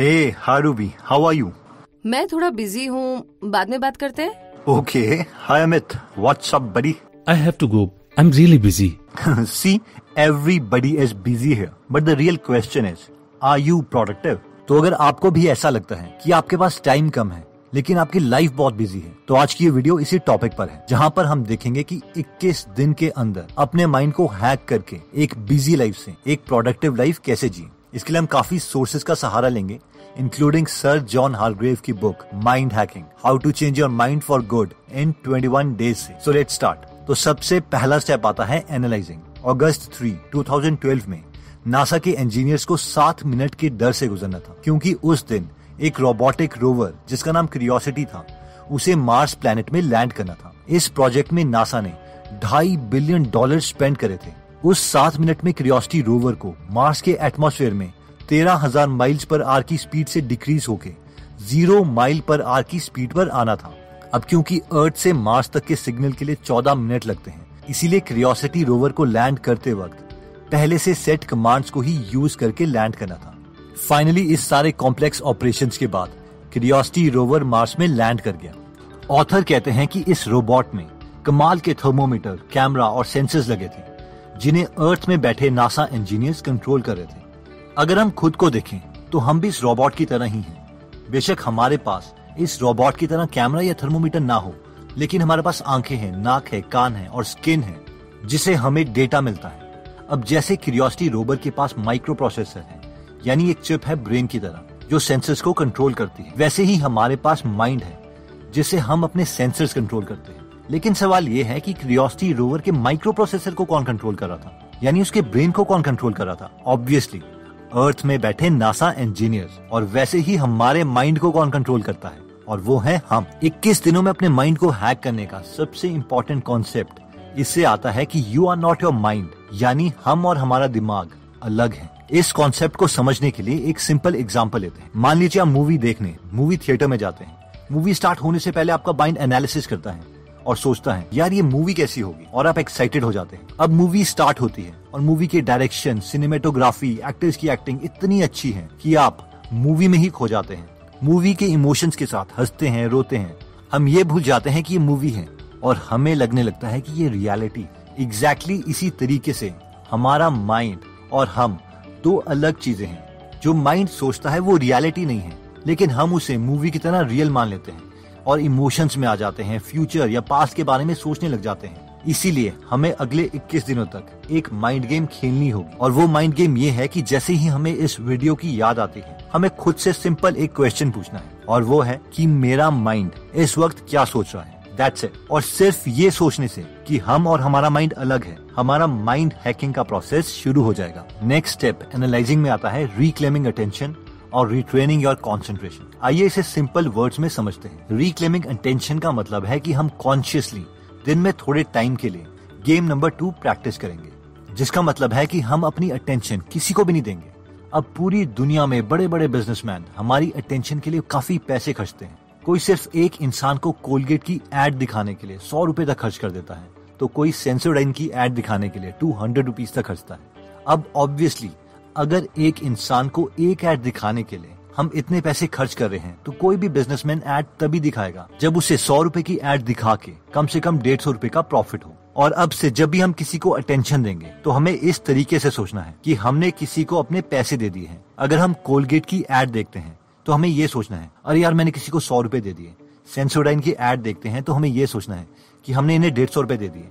Hey, hi Ruby, how are you? मैं थोड़ा busy हूँ बाद में बात करते हैं Okay, hi Amit, what's up buddy? I have to go. I'm really busy. See, everybody is busy here, but the real question is, are you productive? तो अगर आपको भी ऐसा लगता है कि आपके पास टाइम कम है लेकिन आपकी लाइफ बहुत बिज़ी है तो आज की ये वीडियो इसी टॉपिक पर है जहाँ पर हम देखेंगे कि 21 दिन के अंदर अपने माइंड को हैक करके एक बिज़ी लाइफ से एक प्रोडक्टिव लाइफ कैसे जिए इसके लिए हम काफ़ी सोर्सेज का सहारा लेंगे इंक्लूडिंग सर जॉन हार्ग्रेव की book mind hacking how to change your mind for good in 21 days से सो लेट स्टार्ट तो सबसे पहला स्टेप आता है एनालाइजिंग अगस्त 3 2012 में नासा के इंजीनियर्स को सात मिनट के डर से गुजरना था, क्योंकि उस दिन एक रोबोटिक रोवर जिसका नाम क्रियोसिटी था, उसे मार्स प्लैनेट में लैंड करना था। इस प्रोजेक्ट में नासा ने ढाई बिलियन डॉलर स्पेंड करे थे। उस सात मिनट में क्रियोसिटी रोवर को मार्स के एटमॉस्फेयर में तेरह हज़ार माइल्स पर आर की स्पीड से डिक्रीज होके, ज़ीरो माइल पर आर की स्पीड पर आना था। अब क्योंकि अर्थ से मार्स तक के सिग्नल के लिए चौदह मिनट लगते हैं, इसीलिए क्रियोसिटी रोवर को लैंड करते वक्त पहले से सेट कमांड्स को ही यूज़ करके लैंड करना था। फाइनली इस सारे कॉम्प्लेक्स ऑपरेशंस के बाद क्रियोसिटी रोवर मार्स में लैंड कर गया। ऑथर कहते हैं कि इस रोबोट में कमाल के थर्मोमीटर, कैमरा और सेंसर्स लगे थे, जिन्हें अर्थ में बैठे नासा इंजीनियर्स कंट्रोल कर रहे थे। अगर हम खुद को देखें तो हम भी इस रोबोट की तरह ही हैं। बेशक हमारे पास इस रोबोट की तरह कैमरा या थर्मोमीटर ना हो, लेकिन हमारे पास आँखें हैं, नाक है, कान है और स्किन है, जिसे हमें डेटा मिलता है। अब जैसे क्यूरियोसिटी रोबर के पास माइक्रो प्रोसेसर है, यानी एक चिप है ब्रेन की तरह, जो सेंसर्स को कंट्रोल करती है, वैसे ही हमारे पास माइंड है, जिसे हम अपने सेंसर्स कंट्रोल करते हैं। लेकिन सवाल ये है कि क्यूरियोसिटी रोवर के माइक्रो प्रोसेसर को कौन कंट्रोल कर रहा था? यानी उसके ब्रेन को कौन कंट्रोल कर रहा था? ऑब्वियसली अर्थ में बैठे नासा इंजीनियर और वैसे ही हमारे माइंड को कौन कंट्रोल करता है? और वो है हम। 21 दिनों में अपने माइंड को हैक करने का सबसे इम्पोर्टेंट कॉन्सेप्ट इससे आता है कि you are not your mind यानी हम और हमारा दिमाग अलग है। इस कॉन्सेप्ट को समझने के लिए एक सिंपल एग्ज़ाम्पल लेते हैं। मान लीजिए आप मूवी देखने मूवी थिएटर में जाते हैं। मूवी स्टार्ट होने से पहले आपका माइंड एनालिसिस करता है। और सोचता है, यार, ये मूवी कैसी होगी? और आप एक्साइटेड हो जाते हैं। अब मूवी स्टार्ट होती है और मूवी के डायरेक्शन सिनेमेटोग्राफी एक्टर्स की एक्टिंग इतनी अच्छी है कि आप मूवी में ही खो जाते हैं। मूवी के इमोशंस के साथ हँसते हैं, रोते हैं। हम ये भूल जाते हैं कि ये मूवी है और हमें लगने लगता है कि ये रियलिटी एग्जैक्टली exactly इसी तरीके से हमारा माइंड और हम दो अलग चीज़ें हैं। जो माइंड सोचता है वो रियलिटी नहीं है, लेकिन हम उसे मूवी की तरह रियल मान लेते हैं। और इमोशंस में आ जाते हैं फ्यूचर या पास्ट के बारे में सोचने लग जाते हैं। इसीलिए हमें अगले 21 दिनों तक एक माइंड गेम खेलनी होगी। और वो माइंड गेम ये है कि जैसे ही हमें इस वीडियो की याद आती है, हमें खुद से सिंपल एक क्वेश्चन पूछना है। और वो है कि मेरा माइंड इस वक्त क्या सोच रहा है? दैट्स इट और सिर्फ़ ये सोचने से कि हम और हमारा माइंड अलग है, हमारा माइंड हैकिंग का प्रोसेस शुरू हो जाएगा। नेक्स्ट स्टेप एनालाइजिंग में आता है रिक्लेमिंग अटेंशन और रिट्रेनिंग योर कॉन्सेंट्रेशन आइए इसे सिंपल वर्ड्स में समझते हैं. रिक्लेमिंग अटेंशन का मतलब है कि हम कॉन्शियसली दिन में थोड़े टाइम के लिए गेम नंबर टू प्रैक्टिस करेंगे, जिसका मतलब है कि हम अपनी अटेंशन किसी को भी नहीं देंगे। अब पूरी दुनिया में बड़े बड़े बिजनेसमैन हमारी अटेंशन के लिए काफ़ी पैसे खर्चते हैं। कोई सिर्फ़ एक इंसान को कोलगेट की एड दिखाने के लिए सौ रूपए तक खर्च कर देता है तो कोई सेंसोडाइन की एड दिखाने के लिए टू हंड्रेड रुपीज़ तक खर्चता है। अब ऑब्वियसली अगर एक इंसान को एक एड दिखाने के लिए हम इतने पैसे खर्च कर रहे हैं तो कोई भी बिजनेसमैन एड तभी दिखाएगा जब उसे सौ रूपए की एड दिखा के कम से कम डेढ़ सौ रूपए का प्रॉफिट हो। और अब से जब भी हम किसी को अटेंशन देंगे तो हमें इस तरीके से सोचना है कि हमने किसी को अपने पैसे दे दिए हैं। अगर हम कोलगेट की एड देखते हैं तो हमें ये सोचना है, अरे यार मैंने किसी को सौ रूपए दे दिए। सेंसोडाइन की एड देखते हैं तो हमें ये सोचना है कि हमने इन्हें डेढ़ सौ रूपए दे दिए।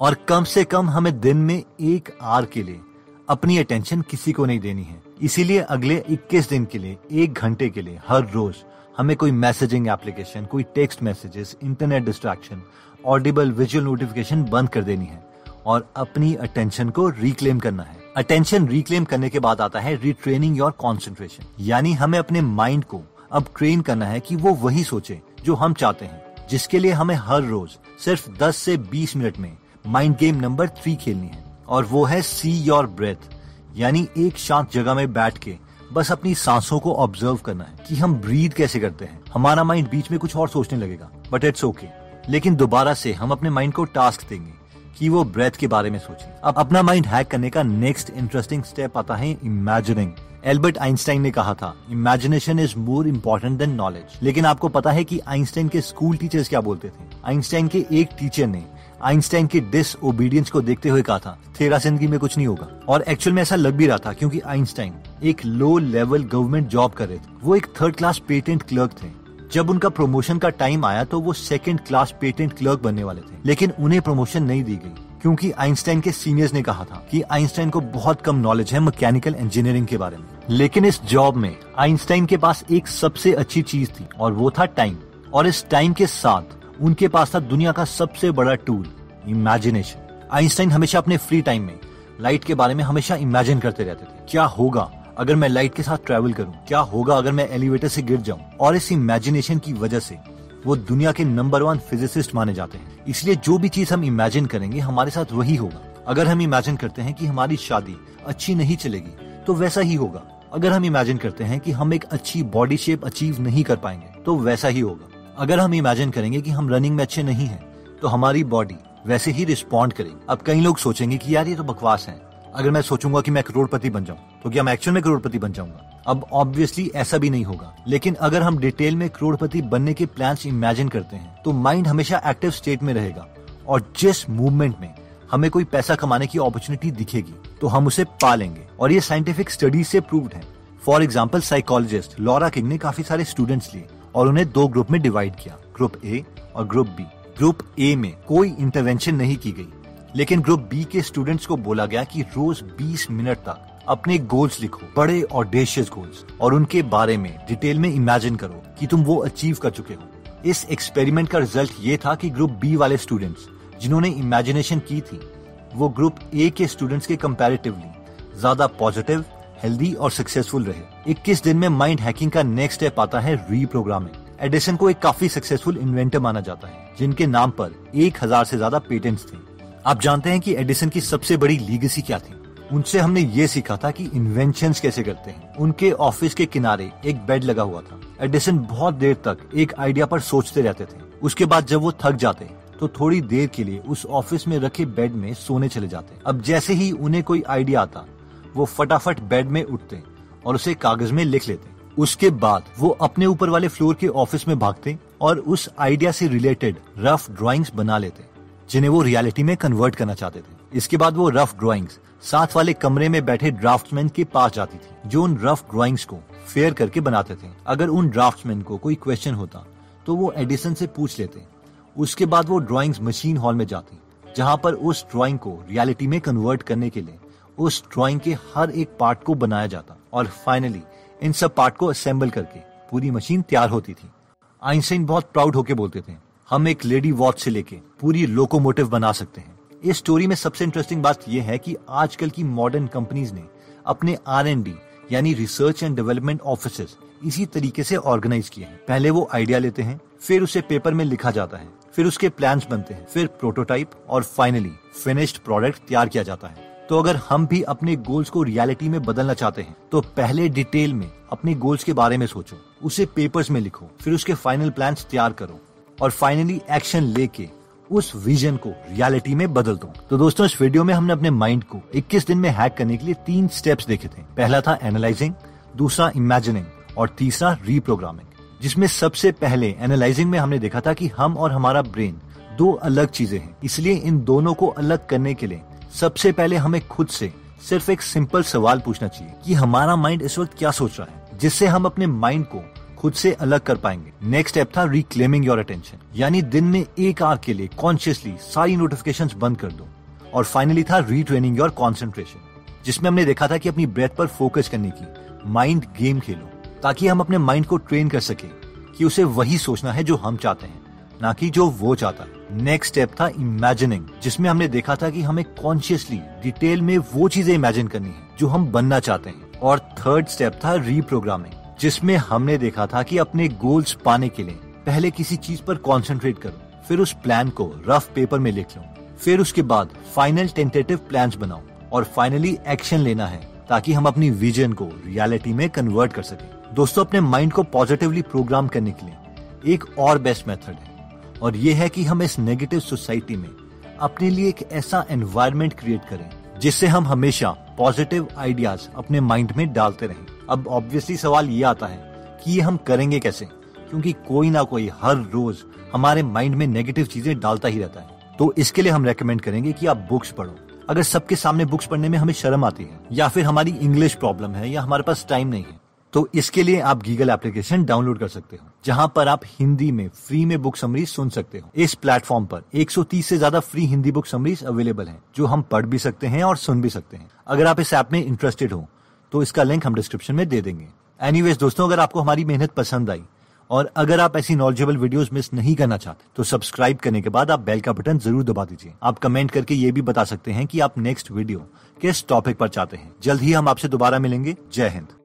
और कम से कम हमें दिन में एक आर के लिए अपनी अटेंशन किसी को नहीं देनी है। इसीलिए अगले 21 दिन के लिए, एक घंटे के लिए, हर रोज हमें कोई मैसेजिंग एप्लीकेशन कोई text messages internet distraction audible visual notification बंद कर देनी है और अपनी अटेंशन को रिक्लेम करना है। अटेंशन रिक्लेम करने के बाद आता है रिट्रेनिंग योर कॉन्सेंट्रेशन यानी हमें अपने माइंड को अब ट्रेन करना है कि वो वही सोचे जो हम चाहते हैं, जिसके लिए हमें हर रोज सिर्फ़ 10 से 20 मिनट में माइंड गेम नंबर थ्री खेलनी है। और वो है सी योर ब्रेथ यानी एक शांत जगह में बैठ के बस अपनी सांसों को ऑब्ज़र्व करना है कि हम ब्रीद कैसे करते हैं। हमारा माइंड बीच में कुछ और सोचने लगेगा बट इट्स ओके लेकिन दोबारा से हम अपने माइंड को टास्क देंगे कि वो ब्रेथ के बारे में सोचे। अब अपना माइंड हैक करने का नेक्स्ट इंटरेस्टिंग स्टेप आता है इमेजिनिंग एल्बर्ट आइंस्टाइन ने कहा था imagination is more important than knowledge लेकिन आपको पता है कि आइंस्टाइन के स्कूल टीचर्स क्या बोलते थे? आइंस्टाइन के एक टीचर ने आइंस्टाइन के डिस ओबीडियंस को देखते हुए कहा था, तेरा ज़िंदगी में कुछ नहीं होगा। और एक्चुअल में ऐसा लग भी रहा था क्योंकि आइंस्टाइन एक लो लेवल गवर्नमेंट जॉब कर रहे थे। वो एक थर्ड क्लास पेटेंट क्लर्क थे। जब उनका प्रमोशन का टाइम आया तो वो सेकंड क्लास पेटेंट क्लर्क बनने वाले थे। लेकिन उन्हें प्रमोशन नहीं दी गई, क्योंकि आइंस्टाइन के सीनियर्स ने कहा था कि आइंस्टाइन को बहुत कम नॉलेज है मैकेनिकल इंजीनियरिंग के बारे में। लेकिन इस जॉब में आइंस्टाइन के पास एक सबसे अच्छी चीज़ थी, और वो था टाइम और इस टाइम के साथ उनके पास था दुनिया का सबसे बड़ा टूल इमेजिनेशन आइंस्टाइन हमेशा अपने फ्री टाइम में लाइट के बारे में हमेशा इमेजिन करते रहते थे। क्या होगा अगर मैं लाइट के साथ ट्रेवल करूँ? क्या होगा अगर मैं एलिवेटर से गिर जाऊँ? और इस इमेजिनेशन की वजह से वो दुनिया के नंबर वन फिजिसिस्ट माने जाते हैं। इसलिए जो भी चीज़ हम इमेजिन करेंगे, हमारे साथ वही होगा। अगर हम इमेजिन करते हैं कि हमारी शादी अच्छी नहीं चलेगी तो वैसा ही होगा। अगर हम इमेजिन करते हैं कि हम एक अच्छी बॉडी शेप अचीव नहीं कर पाएँगे तो वैसा ही होगा। अगर हम इमेजिन करेंगे कि हम रनिंग में अच्छे नहीं हैं तो हमारी बॉडी वैसे ही रिस्पॉन्ड करेगी। अब कई लोग सोचेंगे कि यार ये तो बकवास है। अगर मैं सोचूँगा कि मैं करोड़पति बन जाऊँ तो क्या मैं एक्चुअल में करोड़पति बन जाऊँगा? अब ऑब्वियसली ऐसा भी नहीं होगा। लेकिन अगर हम डिटेल में करोड़पति बनने के प्लान इमेजिन करते हैं तो माइंड हमेशा एक्टिव स्टेट में रहेगा। और जिस मूवमेंट में हमें कोई पैसा कमाने की अपॉर्चुनिटी दिखेगी तो हम उसे पा लेंगे और ये साइंटिफिक स्टडीज़ से प्रूव्ड है। For example psychologist Laura King ने काफ़ी सारे स्टूडेंट्स लिए। और उन्हें दो ग्रुप में डिवाइड किया ग्रुप ए और ग्रुप बी ग्रुप ए में कोई इंटरवेंशन नहीं की गई, लेकिन ग्रुप बी के स्टूडेंट्स को बोला गया कि रोज 20 मिनट तक अपने गोल्स लिखो, बड़े और डेशियस गोल्स और उनके बारे में डिटेल में इमेजिन करो कि तुम वो अचीव कर चुके हो। इस एक्सपेरिमेंट का रिज़ल्ट ये था कि ग्रुप बी वाले स्टूडेंट्स जिन्होंने इमेजिनेशन की थी, वो ग्रुप ए के स्टूडेंट्स के कंपैरेटिवली ज़्यादा पॉजिटिव हेल्दी और सक्सेसफुल रहे। 21 दिन में माइंड हैकिंग का नेक्स्ट स्टेप आता है रीप्रोग्रामिंग एडिसन को एक काफ़ी सक्सेसफुल इन्वेंटर माना जाता है, जिनके नाम पर एक हज़ार से ज़्यादा पेटेंट्स थे। आप जानते हैं कि एडिसन की सबसे बड़ी लीगेसी क्या थी? उनसे हमने ये सीखा था कि इन्वेंशन कैसे करते हैं। उनके ऑफ़िस के किनारे एक बेड लगा हुआ था। एडिसन बहुत देर तक एक आइडिया पर सोचते रहते थे। उसके बाद जब वो थक जाते तो थोड़ी देर के लिए उस ऑफ़िस में रखे बेड में सोने चले जाते। अब जैसे ही उन्हें कोई आइडिया आता वो फटाफट बेड में उठते और उसे कागज़ में लिख लेते उसके बाद वो अपने ऊपर वाले फ्लोर के ऑफ़िस में भागते और उस आइडिया से रिलेटेड रफ ड्राइंग्स बना लेते जिन्हें वो रियलिटी में कन्वर्ट करना चाहते थे। इसके बाद वो रफ ड्राइंग्स साथ वाले कमरे में बैठे ड्राफ्टमैन के पास जाती थी, जो उन रफ ड्राइंग्स को फेयर करके बनाते थे। अगर उन ड्राफ्टमैन को कोई क्वेश्चन होता तो वो एडिसन से पूछ लेते उसके बाद वो ड्राइंग्स मशीन हॉल में जाती, जहाँ पर उस ड्राइंग को रियलिटी में कन्वर्ट करने के लिए उस ड्राइंग के हर एक पार्ट को बनाया जाता और फाइनली इन सब पार्ट को असेंबल करके पूरी मशीन तैयार होती थी। आइंस्टाइन बहुत प्राउड होके बोलते थे, हम एक लेडी वॉच से लेके पूरी लोकोमोटिव बना सकते हैं। इस स्टोरी में सबसे इंटरेस्टिंग बात यह है कि आजकल की मॉडर्न कंपनीज़ ने अपने आर एंड डी यानी रिसर्च एंड डेवलपमेंट ऑफ़िस इसी तरीके से ऑर्गेनाइज किए हैं। पहले वो आइडिया लेते हैं, फिर उसे पेपर में लिखा जाता है, फिर उसके प्लान्स बनते हैं, फिर प्रोटोटाइप और फाइनली फिनिश्ड प्रोडक्ट तैयार किया जाता है। तो अगर हम भी अपने गोल्स को रियलिटी में बदलना चाहते हैं तो पहले डिटेल में अपने गोल्स के बारे में सोचो। उसे पेपर्स में लिखो, फिर उसके फाइनल प्लान तैयार करो और फाइनली एक्शन लेके उस विजन को रियलिटी में बदल दो। तो दोस्तों, इस वीडियो में हमने अपने माइंड को 21 दिन में हैक करने के लिए तीन स्टेप्स देखे थे। पहला था एनालाइजिंग दूसरा इमेजिनिंग और तीसरा रीप्रोग्रामिंग जिसमें सबसे पहले एनालाइजिंग में हमने देखा था कि हम और हमारा ब्रेन दो अलग चीज़ें हैं। इसलिए इन दोनों को अलग करने के लिए सबसे पहले हमें खुद से सिर्फ़ एक सिंपल सवाल पूछना चाहिए कि हमारा माइंड इस वक्त क्या सोच रहा है, जिससे हम अपने माइंड को खुद से अलग कर पाएँगे। नेक्स्ट स्टेप था रिक्लेमिंग योर अटेंशन यानी दिन में एक आवर के लिए कॉन्शियसली सारी नोटिफिकेशन बंद कर दो। और फाइनली था रीट्रेनिंग योर कॉन्सेंट्रेशन जिसमें हमने देखा था कि अपनी ब्रेथ पर फोकस करने की माइंड गेम खेलो, ताकि हम अपने माइंड को ट्रेन कर सके कि उसे वही सोचना है जो हम चाहते हैं, ना कि जो वो चाहता है। नेक्स्ट स्टेप था इमेजिनिंग जिसमें हमने देखा था कि हमें कॉन्शियसली डिटेल में वो चीज़ें इमेजिन करनी है, जो हम बनना चाहते हैं। और थर्ड स्टेप था रीप्रोग्रामिंग जिसमें हमने देखा था कि अपने गोल्स पाने के लिए पहले किसी चीज़ पर कंसंट्रेट करो, फिर उस प्लान को रफ पेपर में लिख लो, फिर उसके बाद फाइनल टेंटेटिव प्लान बनाओ, और फाइनली एक्शन लेना है, ताकि हम अपनी विजन को रियलिटी में कन्वर्ट कर सके। दोस्तों, अपने माइंड को पॉजिटिवली प्रोग्राम करने के लिए एक और बेस्ट मेथड है। और ये है कि हम इस नेगेटिव सोसाइटी में अपने लिए एक ऐसा एनवायरमेंट क्रिएट करें, जिससे हम हमेशा पॉजिटिव आइडियाज़ अपने माइंड में डालते रहें। अब ऑब्वियसली सवाल ये आता है कि ये हम करेंगे कैसे? क्योंकि कोई ना कोई हर रोज हमारे माइंड में नेगेटिव चीज़ें डालता ही रहता है। तो इसके लिए हम रेकमेंड करेंगे कि आप बुक्स पढ़ो। अगर सबके सामने बुक्स पढ़ने में हमें शर्म आती है, या फिर हमारी इंग्लिश प्रॉब्लम है, या हमारे पास टाइम नहीं है तो इसके लिए आप गीगल एप्लीकेशन डाउनलोड कर सकते हो, जहाँ पर आप हिंदी में फ्री में बुक समरीज सुन सकते हो। इस प्लेटफॉर्म पर 130 से ज़्यादा free Hindi book summaries available हैं, जो हम पढ़ भी सकते हैं और सुन भी सकते हैं। अगर आप इस ऐप में इंटरेस्टेड हो तो इसका लिंक हम डिस्क्रिप्शन में दे देंगे। एनीवेज दोस्तों, अगर आपको हमारी मेहनत पसंद आई, और अगर आप ऐसी नॉलेजेबल वीडियोस मिस नहीं करना चाहते तो सब्सक्राइब करने के बाद आप बेल का बटन ज़रूर दबा दीजिए। आप कमेंट करके ये भी बता सकते हैं कि आप नेक्स्ट वीडियो किस टॉपिक पर चाहते हैं। जल्द ही हम आपसे दोबारा मिलेंगे। जय हिंद।